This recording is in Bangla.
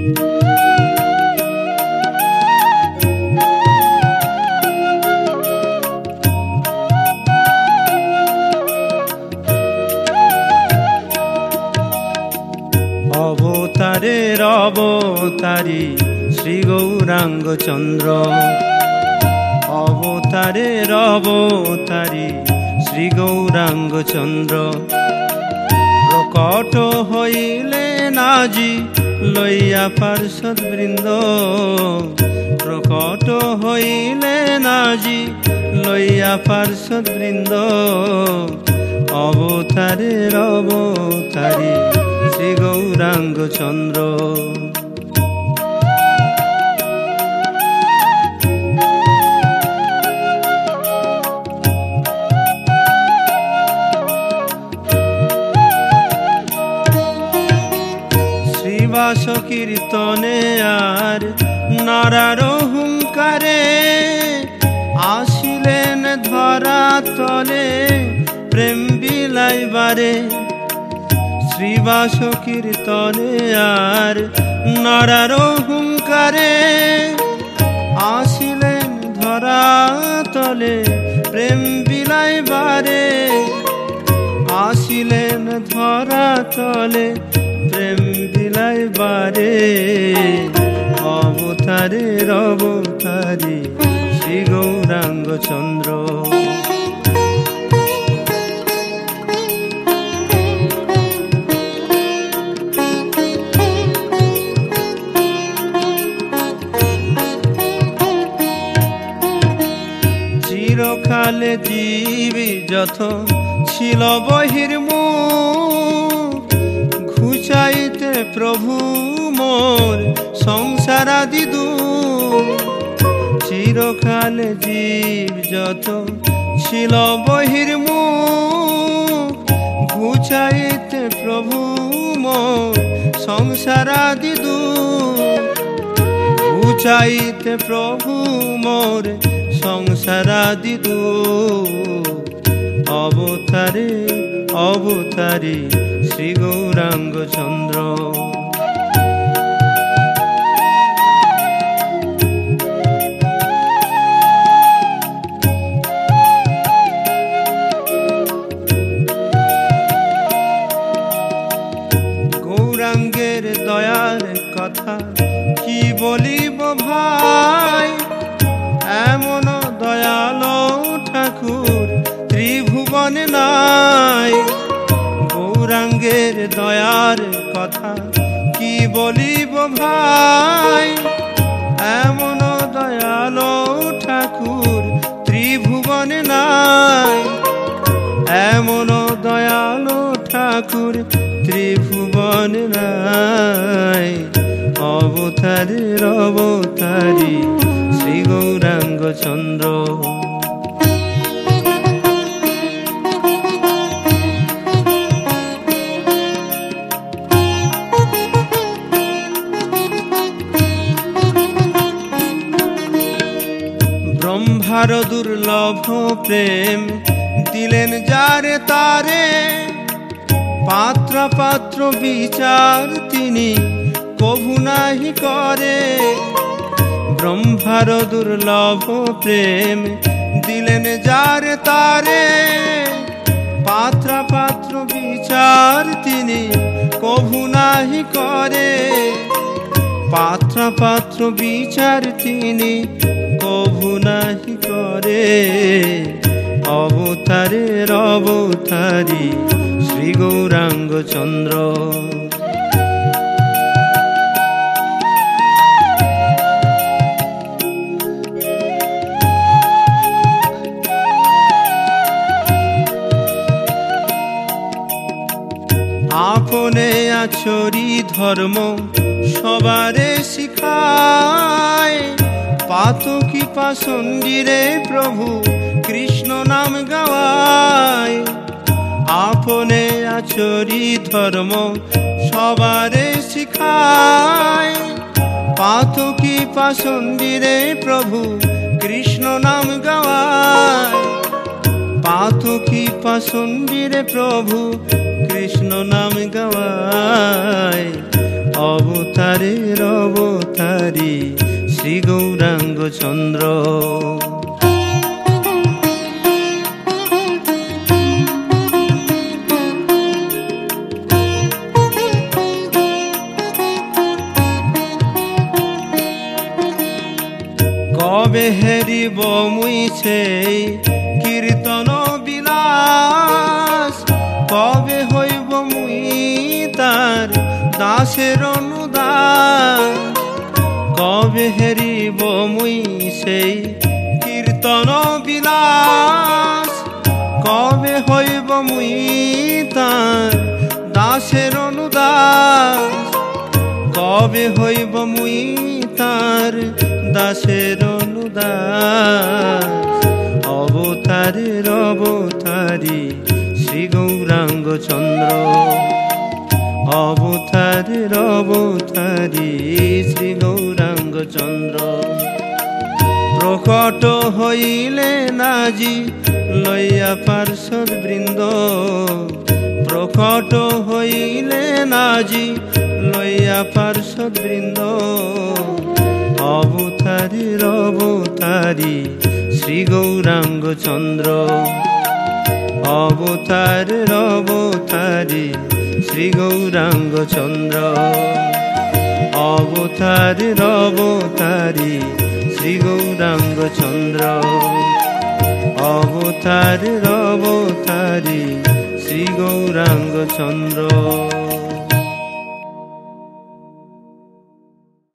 অবতারের অবতারী শ্রী গৌরাঙ্গ চন্দ্র। অবতারের অবতারী শ্রী গৌরাঙ্গ চন্দ্র। প্রকট হইলে নাজি লইয়া পার্ষদ বৃন্দ প্রকট হইলে নাজি লইয়া পার্ষদ বৃন্দ অবতারের অবতারী শ্রী গৌরাঙ্গ চন্দ্র নারার হুঙ্কারে আসিলেন ধরা তলে প্রেম বিলাইবারে শ্রীবাস কীর্তনে আর নারার হুঙ্কারে আসিলেন ধরা তলে প্রেম বিলাইবারে আসিলেন ধরা তলে প্রেম বিলাইবারে অবতারী শ্রী গৌরাঙ্গ চিরকালে জীবী যত ছিল বহির ঘুচাইতে প্রভু মোর সংসারাদি দু চিরকালে জীব যত ছিল বহির ঘুচাইতে প্রভু মোর সংসারাদি দু ঘুচাইতে প্রভু মোর সংসারাদি দু অবতারে অবতারে শ্রী গৌরাঙ্গ চন্দ্র কথা কি বলিব ভাই? এমন দয়াল ঠাকুর ত্রিভুবন নাই। গৌরাঙ্গের দয়ার কথা কি বলিব ভাই? এমন দয়াল ঠাকুর ত্রিভুবন নাই। এমন দয়াল ঠাকুর ত্রিভুবন নাই। অবতারের অবতারী শ্রী গৌরাঙ্গ চন্দ্র। ব্রহ্মার দুর্লভ প্রেম দিলেন যারে তারে। পাত্র পাত্র বিচার তিনি কভু নাহি করে। ব্রহ্মার দুর্লভ প্রেম দিলেন যারে তারে। পাত্র পাত্র বিচার তিনি কভু নাহি করে। পাত্র পাত্র বিচার তিনি কভু নাহি করে। অবতারের অবতারী শ্রী গৌরাঙ্গ চন্দ্র আপনে আচরি ধর্ম সবারে শিখায়। পাতকি পাসন্দিরে প্রভু কৃষ্ণ নাম গাওয়ায়। আপনে আচরি ধর্ম সবারে শিখায়। পাতকি পাসন্দিরে প্রভু কৃষ্ণ নাম গাওয়ায়। পাতকি পাসন্দিরে প্রভু কৃষ্ণ নাম গাওয়ায় অবতারের অবতারী শ্রী গৌরাঙ্গ চন্দ্র কবে হেরিব মুই কীর্তন বিলাস। কবে হইব মুই তার দাসের অনুদাস কবে হেরিব মুই সেই কীর্তন বিলাস। কবে হইব মুই তার দাসের অনুদাস কবে হইব মুই তার দাসের অনুদাস, অবতারের অবতারী শ্রী গৌরাঙ্গ চন্দ্র। অবতারের অবতারী শ্রী গৌরাঙ্গ চন্দ্র। প্রকট হইলে নাজি লইয়া পার্শ্বদ বৃন্দ প্রকট হইলে নাজি, লইয়া পার্শ্বদ বৃন্দ অবতারীর অবতারী শ্রী গৌরাঙ্গ চন্দ্র। অবতারী শ্রী গৌরাঙ্গ চন্দ্র। অবতারী শ্রী গৌরাঙ্গ চন্দ্র। অবতারী শ্রী গৌরাঙ্গ চন্দ্র